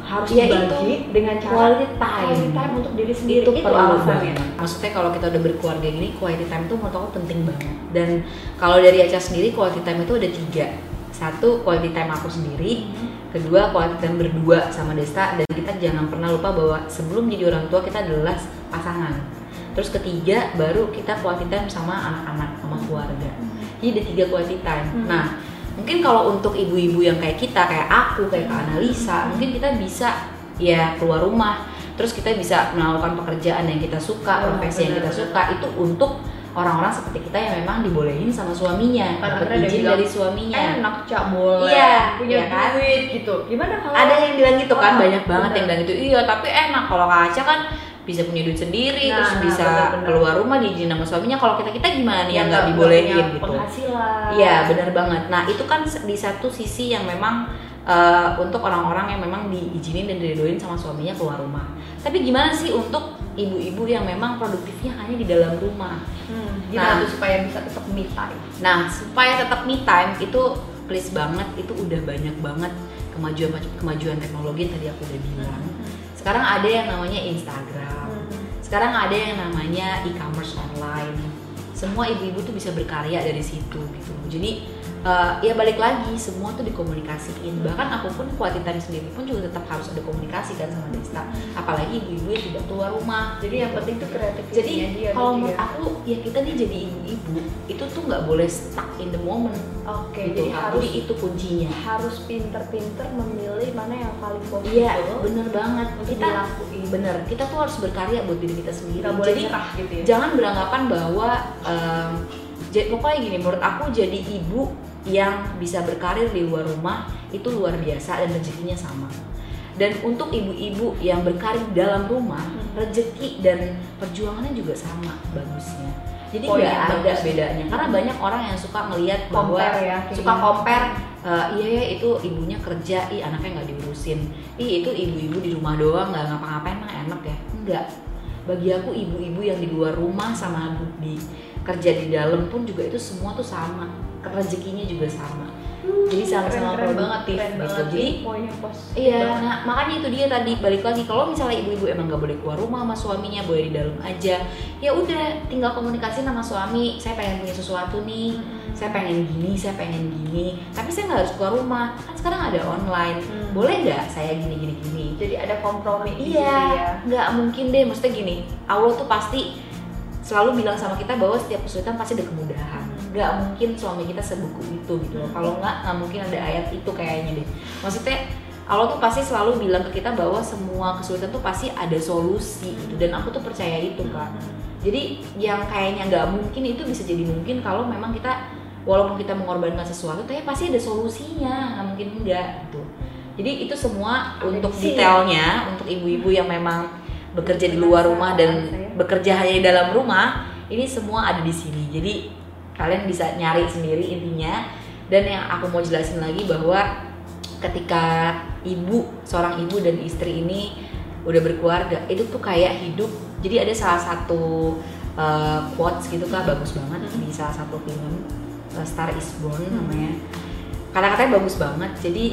harus Iya, dibagi itu dengan cara quality time. quality time untuk diri sendiri itu, perlu alasannya banget. Maksudnya kalau kita udah berkeluarga gini, quality time itu menurut aku penting banget. Dan kalau dari Aca sendiri, quality time itu ada tiga. Satu, quality time aku sendiri. Kedua, time berdua sama Desta. Dan kita jangan pernah lupa bahwa sebelum jadi orang tua kita adalah pasangan. Terus ketiga, baru kita quality time sama anak-anak, sama keluarga. Jadi ada tiga quality time. Hmm. Nah, mungkin kalau untuk ibu-ibu yang kayak kita, kayak aku, kayak Kak Analisa, mungkin kita bisa ya keluar rumah terus kita bisa melakukan pekerjaan yang kita suka Oh, profesi yang kita suka itu untuk orang-orang seperti kita yang memang dibolehin sama suaminya dapat izin bilang, dari suaminya. Enak cak boleh Iya, punya iya kan? duit gitu. Gimana kalau ada yang bilang gitu kan Oh, banyak banget yang bilang gitu. Iya tapi enak. Kalau kaca kan bisa punya duit sendiri Nah, terus nah, bisa benar-benar. keluar rumah diizinin sama suaminya. Kalau kita kita gimana nih yang Yang nggak dibolehin gitu? penghasilan. Iya benar banget. Nah itu kan di satu sisi yang memang eh, untuk orang-orang yang memang diizinin dan diridoin sama suaminya keluar rumah. Tapi gimana sih untuk ibu-ibu yang memang produktifnya hanya di dalam rumah? hmm, gimana Nah. tuh supaya bisa tetap me time Nah supaya tetap me time itu please banget itu udah banyak banget kemajuan kemajuan teknologi yang tadi aku udah bilang. Sekarang ada yang namanya Instagram. Sekarang ada yang namanya e-commerce online. Semua ibu-ibu tuh bisa berkarya dari situ gitu. Jadi eh, ya balik lagi semua tuh dikomunikasiin. Bahkan aku pun quality time sendiri pun juga tetap harus ada komunikasi kan sama Desta. Apalagi ibu-ibu yang tidak keluar rumah. jadi yang penting tuh kreativitasnya Jadi dia kalau menurut aku ya kita nih jadi ibu-ibu itu tuh nggak boleh stuck in the moment. oke gitu jadi kan. harus Jadi itu kuncinya. harus pinter-pinter memilih mana yang paling possible Iya, bener banget. untuk Kita dilakuin bener. Kita tuh harus berkarya buat diri kita sendiri. nggak boleh Jadi nyerah gitu ya jangan beranggapan bahwa j- pokoknya gini menurut aku jadi ibu yang bisa berkarir di luar rumah itu luar biasa dan rezekinya sama. Dan untuk ibu-ibu yang berkarir di dalam rumah Hmm. rezeki dan perjuangannya juga sama bagusnya. Jadi Poin nggak yang ada bagus. bedanya. Karena banyak orang yang suka ngelihat bahwa compare ya suka compare eh, iya ya itu ibunya kerja ih anaknya nggak diurusin. Ih itu ibu-ibu di rumah doang nggak ngapa-ngapain mah enak ya. Enggak bagi aku ibu-ibu yang di luar rumah sama di kerja di dalam pun juga itu semua tuh sama rezekinya juga sama jadi sama-sama Keren-keren produktif keren gitu banget jadi poinnya Iya, banget. nah makanya itu dia tadi balik lagi kalau misalnya ibu-ibu emang nggak boleh keluar rumah sama suaminya, boleh di dalam aja. Ya udah, tinggal komunikasi sama suami. Saya pengen punya sesuatu nih, Mm-mm. saya pengen gini, saya pengen gini. Tapi saya nggak harus keluar rumah. Kan sekarang ada online. Hmm. Boleh nggak saya gini gini gini? jadi ada kompromi di situ Iya, ya nggak mungkin deh. Maksudnya gini, Allah tuh pasti selalu bilang sama kita bahwa setiap kesulitan pasti ada kemudahan. Nggak mungkin suami kita sebuku itu gitu loh. Kalau nggak, nggak mungkin ada ayat itu kayaknya deh. Maksudnya Allah tuh pasti selalu bilang ke kita bahwa semua kesulitan tuh pasti ada solusi gitu. Dan aku tuh percaya itu kak. Jadi yang kayaknya nggak mungkin itu bisa jadi mungkin kalau memang kita walaupun kita mengorbankan sesuatu, tapi pasti ada solusinya. Nggak mungkin enggak gitu. Jadi itu semua Ada untuk sini. detailnya untuk ibu-ibu yang memang bekerja di luar rumah dan bekerja hanya di dalam rumah, ini semua ada di sini. Jadi kalian bisa nyari sendiri intinya. Dan yang aku mau jelasin lagi bahwa ketika ibu, seorang ibu dan istri ini udah berkeluarga, itu tuh kayak hidup. Jadi ada salah satu uh, quotes gitu kak bagus banget di salah satu film uh, Star Is Born namanya. Kata-katanya bagus banget. Jadi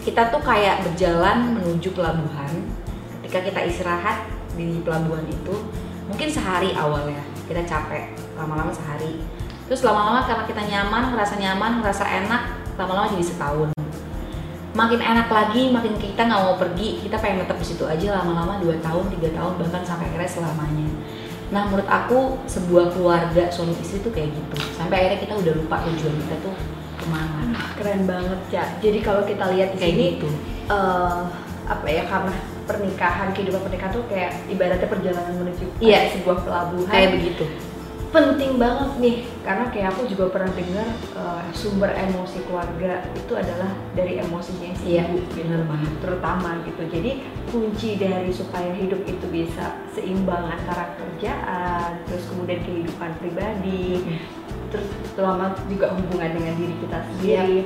kita tuh kayak berjalan menuju pelabuhan. Ketika kita istirahat di pelabuhan itu, mungkin sehari awalnya kita capek, lama-lama sehari. Terus lama-lama karena kita nyaman, ngerasa nyaman, ngerasa enak, lama-lama jadi setahun. Makin enak lagi, makin kita nggak mau pergi, kita pengen tetap di situ aja lama-lama 2 tahun, tiga tahun, bahkan sampai akhirnya selamanya. Nah menurut aku sebuah keluarga suami istri tuh kayak gitu. Sampai akhirnya kita udah lupa tujuan kita tuh ke mana. keren banget ya jadi kalau kita lihat di Kayak sini gitu. eh, apa ya karena pernikahan kehidupan pernikahan tuh kayak ibaratnya perjalanan menuju Iya. sebuah pelabuhan Kayak begitu. Penting banget nih. Karena kayak aku juga pernah dengar eh, sumber emosi keluarga itu adalah dari emosinya si Iya, ibu benar banget. terutama gitu. Jadi kunci dari supaya hidup itu bisa seimbang antara kerjaan terus kemudian kehidupan pribadi terus terutama juga hubungan dengan diri kita sendiri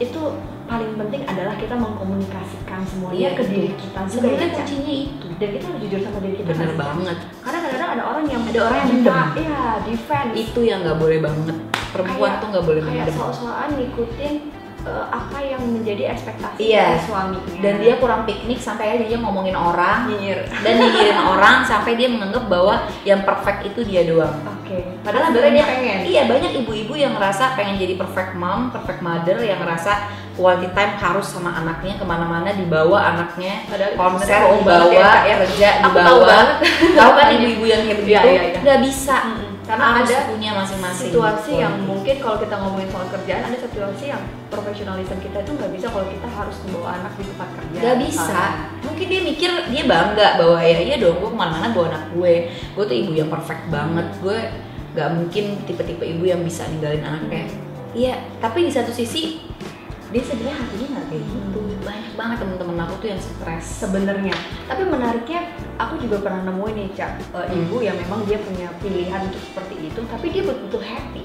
itu paling penting adalah kita mengkomunikasikan semuanya Iya, ke diri kita Sebenarnya kuncinya itu. dan kita harus jujur sama diri kita Bener sih? banget. karena kadang-kadang ada orang yang Ada orang yang mendem. iya defense Itu yang nggak boleh banget. Perempuan Kayak- tuh nggak boleh kayak soal-soalan ngikutin eh, apa yang menjadi ekspektasi Iya. dari suaminya Dan dia kurang piknik sampai akhirnya dia ngomongin orang nyinyir dan nyinyirin orang sampai dia menganggap bahwa yang perfect itu dia doang. Oke. Padahal sebenarnya dia pengen. Iya banyak ibu-ibu yang ngerasa pengen jadi perfect mom, perfect mother yang ngerasa quality time harus sama anaknya ke mana-mana dibawa anaknya Padahal konser dibawa ya, kerja dibawa. tahu kan ibu-ibu yang kayak begitu? Iya, iya, iya. nggak bisa. Mm-mm. Karena harus ada punya masing-masing situasi yang mungkin kalau kita ngomongin soal kerjaan ada situasi yang profesionalisme kita itu nggak bisa kalau kita harus membawa anak di tempat kerja Gak bisa. Mungkin dia mikir dia bangga bahwa ya iya dong gue ke mana-mana bawa anak gue. Gue tuh ibu yang perfect banget. Gue gak mungkin tipe-tipe ibu yang bisa ninggalin anaknya. Iya. Tapi di satu sisi dia sebenarnya hatinya nggak kayak gitu. Banget temen-temen aku tuh yang stres. sebenarnya. Tapi menariknya aku juga pernah nemuin nih cak eh, Hmm. ibu yang memang dia punya pilihan untuk seperti itu tapi dia betul-betul happy.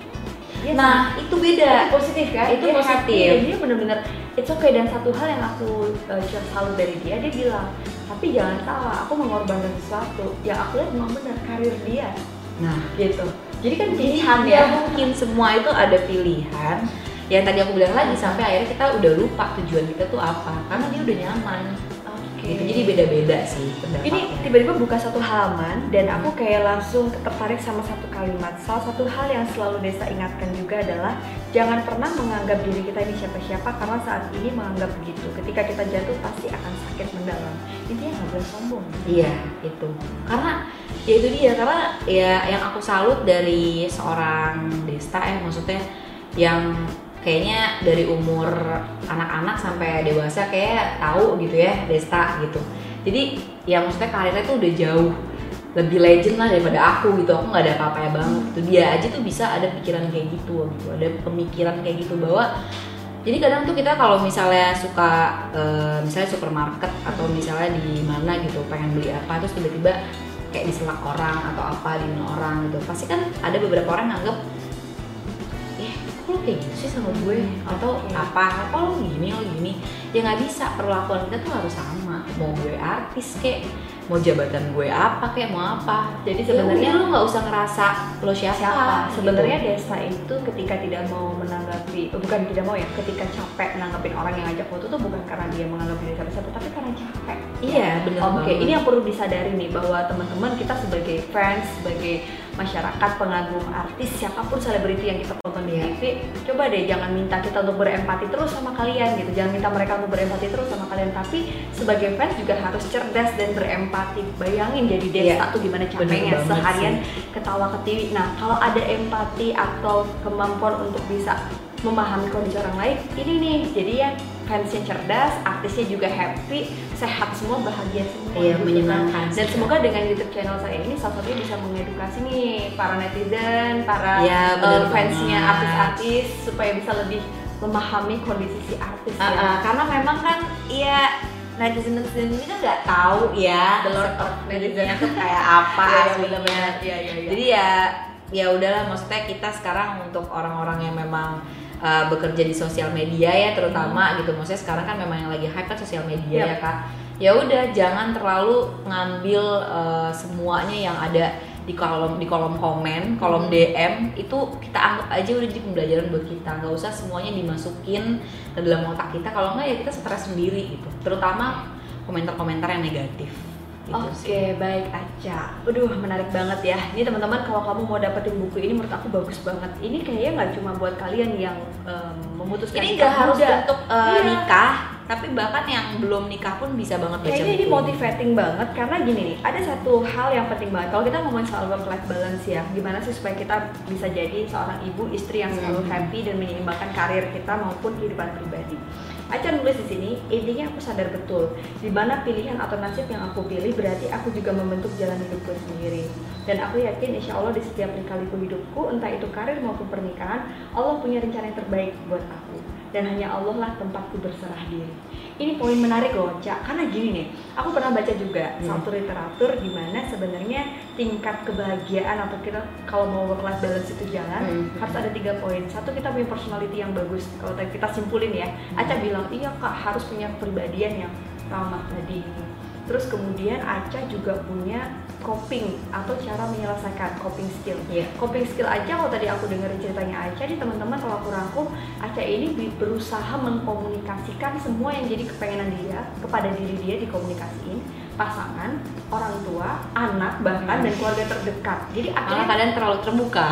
Dia Nah itu beda. itu positif kan? Itu Dia positif. happy, dia bener-bener it's okay. Dan satu hal yang aku uh, share salut dari dia dia bilang tapi jangan salah aku mengorbankan sesuatu. Yang aku lihat memang benar karir dia. Nah. Gitu. Jadi kan pilihan ya ya. mungkin semua itu ada pilihan yang tadi aku bilang lagi sampai akhirnya kita udah lupa tujuan kita tuh apa karena dia udah nyaman Oke. gitu jadi beda-beda sih pendapatnya Ini tiba-tiba buka satu halaman dan aku kayak langsung tertarik sama satu kalimat. Salah satu hal yang selalu Desa ingatkan juga adalah jangan pernah menganggap diri kita ini siapa-siapa karena saat ini menganggap begitu. Ketika kita jatuh pasti akan sakit mendalam. Intinya nggak boleh sombong. Iya itu karena ya itu dia karena ya yang aku salut dari seorang Desta ya maksudnya yang kayaknya dari umur anak-anak sampai dewasa kayak tahu gitu ya Desta gitu. Jadi ya maksudnya karirnya tuh udah jauh lebih legend lah daripada aku gitu. Aku nggak ada apa-apa banget tuh dia aja tuh bisa ada pikiran kayak gitu gitu. Ada pemikiran kayak gitu bahwa jadi kadang tuh kita kalau misalnya suka eh, misalnya supermarket atau misalnya di mana gitu pengen beli apa terus tiba-tiba kayak diselak orang atau apa di orang gitu. Pasti kan ada beberapa orang yang anggap kok lo kayak gitu sih sama gue atau Oke. apa apa lo gini lo gini ya nggak bisa perlakuan kita tuh harus sama mau gue artis kek mau jabatan gue apa kayak mau apa Jadi sebenarnya sebenarnya lo nggak usah ngerasa lo siapa, siapa? gitu. Sebenarnya Desa itu ketika tidak mau menanggapi, eh, bukan tidak mau ya, ketika capek menanggapin orang yang ngajak foto tuh bukan karena dia menganggap diri siapa-siapa, tapi karena capek. iya bener Oke, banget. ini yang perlu disadari nih bahwa teman-teman kita sebagai fans, sebagai masyarakat pengagum artis siapa pun selebriti yang kita tonton di. TV, coba deh jangan minta kita untuk berempati terus sama kalian gitu. Jangan minta mereka untuk berempati terus sama kalian, tapi sebagai fans juga harus cerdas dan berempati. Bayangin jadi Desta Iya, tuh gimana capeknya seharian ketawa ke TV. Nah, kalau ada empati atau kemampuan untuk bisa memahami kondisi orang lain, ini nih. Jadi ya fansnya cerdas, artisnya juga happy, sehat semua, bahagia semua. Iya, gitu kan. menyenangkan Dan semoga dengan YouTube channel saya ini salah satunya bisa mengedukasi nih para netizen, para eh, bener fansnya artis-artis supaya bisa lebih memahami kondisi si artis Uh, ya. uh, karena memang kan ya netizen netizen ini kan nggak tahu ya The Lord of netizen tuh kayak apa Iya, iya, aslinya. Iya, iya, iya. Jadi ya ya udahlah maksudnya kita sekarang untuk orang-orang yang memang uh, bekerja di sosial media ya terutama gitu. Maksudnya sekarang kan memang yang lagi hype kan sosial media Yap. ya kak. Ya udah jangan terlalu ngambil uh, semuanya yang ada di kolom di kolom komen kolom DM itu kita anggap aja udah jadi pembelajaran buat kita. Nggak usah semuanya dimasukin ke dalam otak kita. Kalau nggak ya kita stres sendiri gitu. Terutama komentar-komentar yang negatif gitu Oke, sih. baik Aca. Aduh, menarik banget ya. Ini teman-teman kalau kamu mau dapetin buku ini menurut aku bagus banget. Ini kayaknya nggak cuma buat kalian yang em, memutuskan ini nggak harus muda. untuk uh, Iya. nikah tapi bahkan yang belum nikah pun bisa banget baca Kayaknya ini motivating banget karena gini nih, ada satu hal yang penting banget. Kalau kita ngomongin soal work life balance ya, gimana sih supaya kita bisa jadi seorang ibu, istri yang selalu Hmm. happy dan menyeimbangkan karir kita maupun kehidupan pribadi. Aca nulis di sini, intinya aku sadar betul di mana pilihan atau nasib yang aku pilih berarti aku juga membentuk jalan hidupku sendiri. Dan aku yakin insya Allah di setiap lika-liku hidupku, entah itu karir maupun pernikahan, Allah punya rencana yang terbaik buat aku. Dan hanya Allah lah tempatku berserah diri. Ini poin menarik loh, Cak. Karena gini nih, aku pernah baca juga Hmm. satu literatur di mana sebenarnya tingkat kebahagiaan atau kita kalau mau work life balance itu jalan Hmm. harus ada tiga poin. Satu kita punya personality yang bagus. Kalau kita simpulin ya, Aca bilang iya kak harus punya kepribadian yang ramah tadi. Terus kemudian Aca juga punya coping atau cara menyelesaikan coping skill Iya. coping skill aja kalau tadi aku dengerin ceritanya Aca nih teman-teman kalau aku rangkum Aca ini berusaha mengkomunikasikan semua yang jadi kepengenan dia kepada diri dia dikomunikasiin pasangan, orang tua, anak bahkan Hmm. dan keluarga terdekat. Jadi akhirnya kalian terlalu terbuka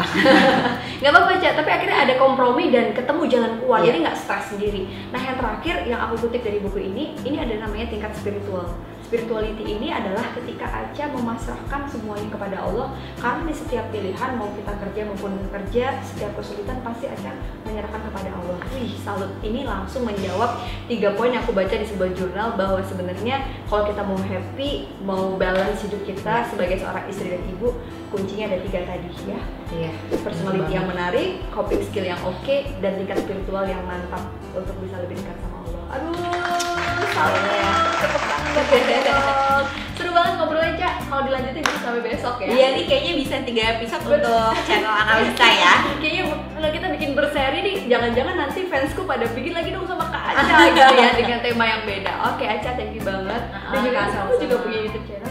nggak apa-apa Cak, tapi akhirnya ada kompromi dan ketemu jalan keluar Iya. jadi nggak stres sendiri nah yang terakhir yang aku kutip dari buku ini ini ada namanya tingkat spiritual spirituality ini adalah ketika Aca memasrahkan semuanya kepada Allah karena di setiap pilihan mau kita kerja maupun kerja setiap kesulitan pasti Aca menyerahkan kepada Allah. Wih, salut. Ini langsung menjawab tiga poin yang aku baca di sebuah jurnal bahwa sebenarnya kalau kita mau happy, mau balance hidup kita sebagai seorang istri dan ibu, kuncinya ada tiga tadi ya. Iya. Personality yang menarik, coping skill yang oke, dan tingkat spiritual yang mantap untuk bisa lebih dekat sama Allah. Aduh, salut ya. Cepet banget. Bang. Seru banget ngobrolnya, Cak. Kalau dilanjutin bisa sampai besok ya. Iya nih kayaknya bisa tiga episode untuk channel analisa ya. Kayaknya kalau kita bikin berseri nih, jangan-jangan nanti fansku pada bikin lagi dong sama Kak Aca gitu ya dengan tema yang beda. Oke, Aca, thank you banget. Dan Ah, juga sama-sama. juga punya YouTube channel?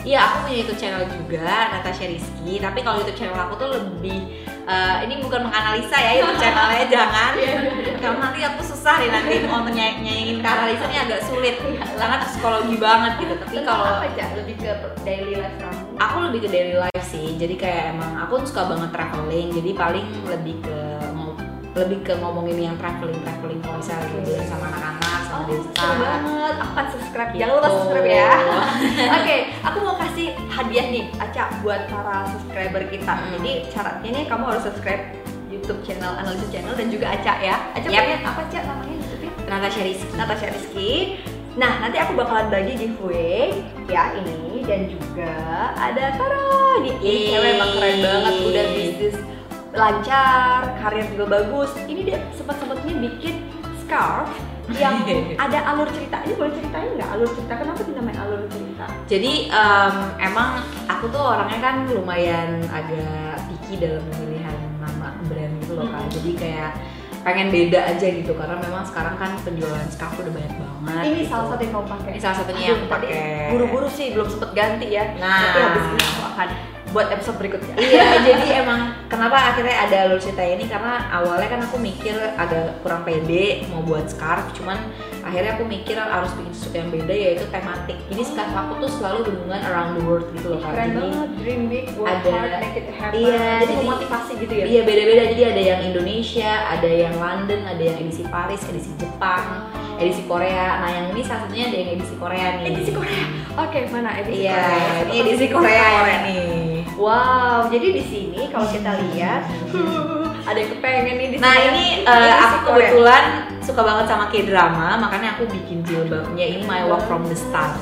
Iya aku punya YouTube channel juga Natasha Rizky. Tapi kalau YouTube channel aku tuh lebih eh, ini bukan menganalisa ya YouTube channelnya jangan. Karena nanti aku susah nih nanti mau nyay- nyanyiin ke analisa ini agak sulit. Karena psikologi banget gitu. Tapi kalau? Lebih ke daily life kamu? aku lebih ke daily life sih jadi kayak emang aku suka banget traveling jadi paling lebih ke lebih ke ngomongin yang traveling traveling kalau misalnya liburan sama anak-anak sama Oh, seru banget. Aku akan subscribe. Gitu. Jangan lupa subscribe ya. Oke, aku mau kasih hadiah nih, Aca, buat para subscriber kita. Hmm. Jadi syaratnya nih kamu harus subscribe YouTube channel Analisa Channel dan juga Aca ya. Aca Yap. punya apa Aca namanya YouTube-nya? Natasha Rizky Natasha Rizky. Nah, nanti aku bakalan bagi giveaway ya ini dan juga ada Tara nih. Ini cewek emang keren banget, udah bisnis lancar, karir juga bagus. Ini dia sempat-sempatnya bikin scarf yang ada alur cerita. Ini boleh ceritain nggak alur cerita? Kenapa dinamain alur cerita? jadi em, emang aku tuh orangnya kan lumayan agak picky dalam pemilihan nama brand gitu loh kan Hmm. jadi kayak pengen beda aja gitu karena memang sekarang kan penjualan scarf udah banyak banget Ini gitu. salah satu yang kamu pakai. Ini salah satunya Aduh, yang aku pakai. Buru-buru sih belum sempet ganti ya. Nah. Tapi habis ini aku akan buat episode berikutnya. iya jadi emang kenapa akhirnya ada alur cerita ini karena awalnya kan aku mikir agak kurang pede mau buat scarf cuman akhirnya aku mikir harus bikin sesuatu yang beda yaitu tematik jadi scarf aku tuh selalu berhubungan around the world gitu loh Keren banget, dream big, work ada- hard, make it happen. Iya, jadi memotivasi gitu ya. iya beda-beda jadi ada yang Indonesia ada yang London ada yang edisi Paris edisi Jepang edisi Korea nah yang ini salah satunya ada yang edisi Korea nih Edisi Korea. Oke, mana edisi iya Korea? ini edisi Korea yang ini Wow, jadi di sini kalau kita lihat ada yang kepengen nih di sini. Nah ini uh, aku kebetulan suka banget sama K-drama, makanya aku bikin jilbabnya ini My Walk from the Star.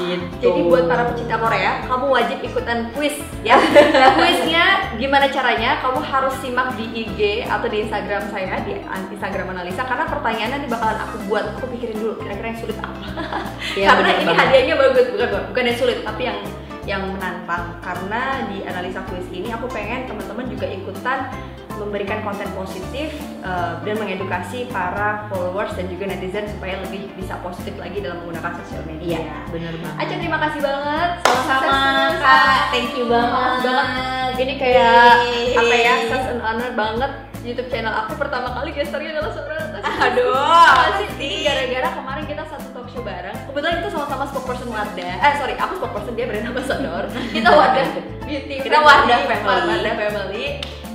Gitu. Ah, Jadi buat para pecinta Korea, kamu wajib ikutan quiz ya. Quiznya gimana caranya? Kamu harus simak di IG atau di Instagram saya di Instagram Analisa karena pertanyaannya nanti bakalan aku buat. Aku pikirin dulu kira-kira yang sulit apa. Iya, karena ini banget. hadiahnya bagus bukan bukan yang sulit tapi yang yang menantang karena di analisa quiz ini aku pengen teman-teman juga ikutan memberikan konten positif eh, dan mengedukasi para followers dan juga netizen supaya lebih bisa positif lagi dalam menggunakan sosial media. Iya, bener banget. Aca terima kasih banget sama-sama kak, thank you banget. banget. Ini kayak Yeay. apa ya, such an honor banget YouTube channel aku pertama kali gesternya adalah seorang Natasha. Aduh, ini gara-gara kemarin kita satu talk show bareng. Kebetulan kita sama-sama spokesperson Wardah. Eh sorry, aku spokesperson dia brand ambassador. Kita Wardah Beauty. Kita Wardah Family. Wardah Family.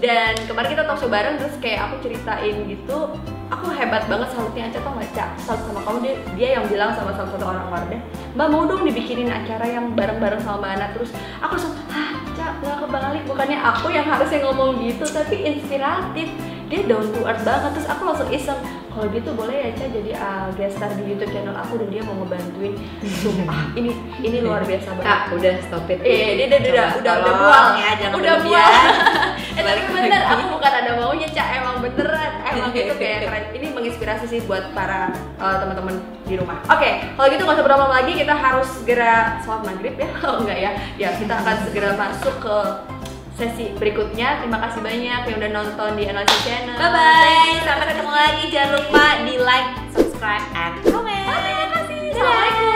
Dan kemarin kita show bareng terus kayak aku ceritain gitu. Aku hebat banget salutnya Aca tau gak? Salut sama kamu dia, dia yang bilang sama salah satu orang Wardah Mbak mau dong dibikinin acara yang bareng-bareng sama Mbak Ana Terus aku langsung, ah Cak gak kebalik Bukannya aku yang harusnya ngomong gitu Tapi inspiratif Dia down to earth banget Terus aku langsung iseng kalau gitu boleh ya Ca jadi uh, guest star di YouTube channel aku dan dia mau ngebantuin. Sumpah, ini ini luar biasa banget. Kak, udah stop it. Eh, dia udah udah udah udah buang ya, jangan udah buang. eh tapi bener, aku bukan ada maunya cak emang beneran, emang itu kayak keren. Ini menginspirasi sih buat para uh, teman-teman di rumah. Oke, kalau gitu nggak usah berlama lagi, kita harus segera sholat maghrib ya. Oh enggak ya? Ya kita akan segera masuk ke sesi berikutnya. Terima kasih banyak yang udah nonton di Analisa Channel. Bye bye, sampai ketemu lagi. Jangan lupa di like, subscribe, and comment. Terima kasih. Assalamualaikum.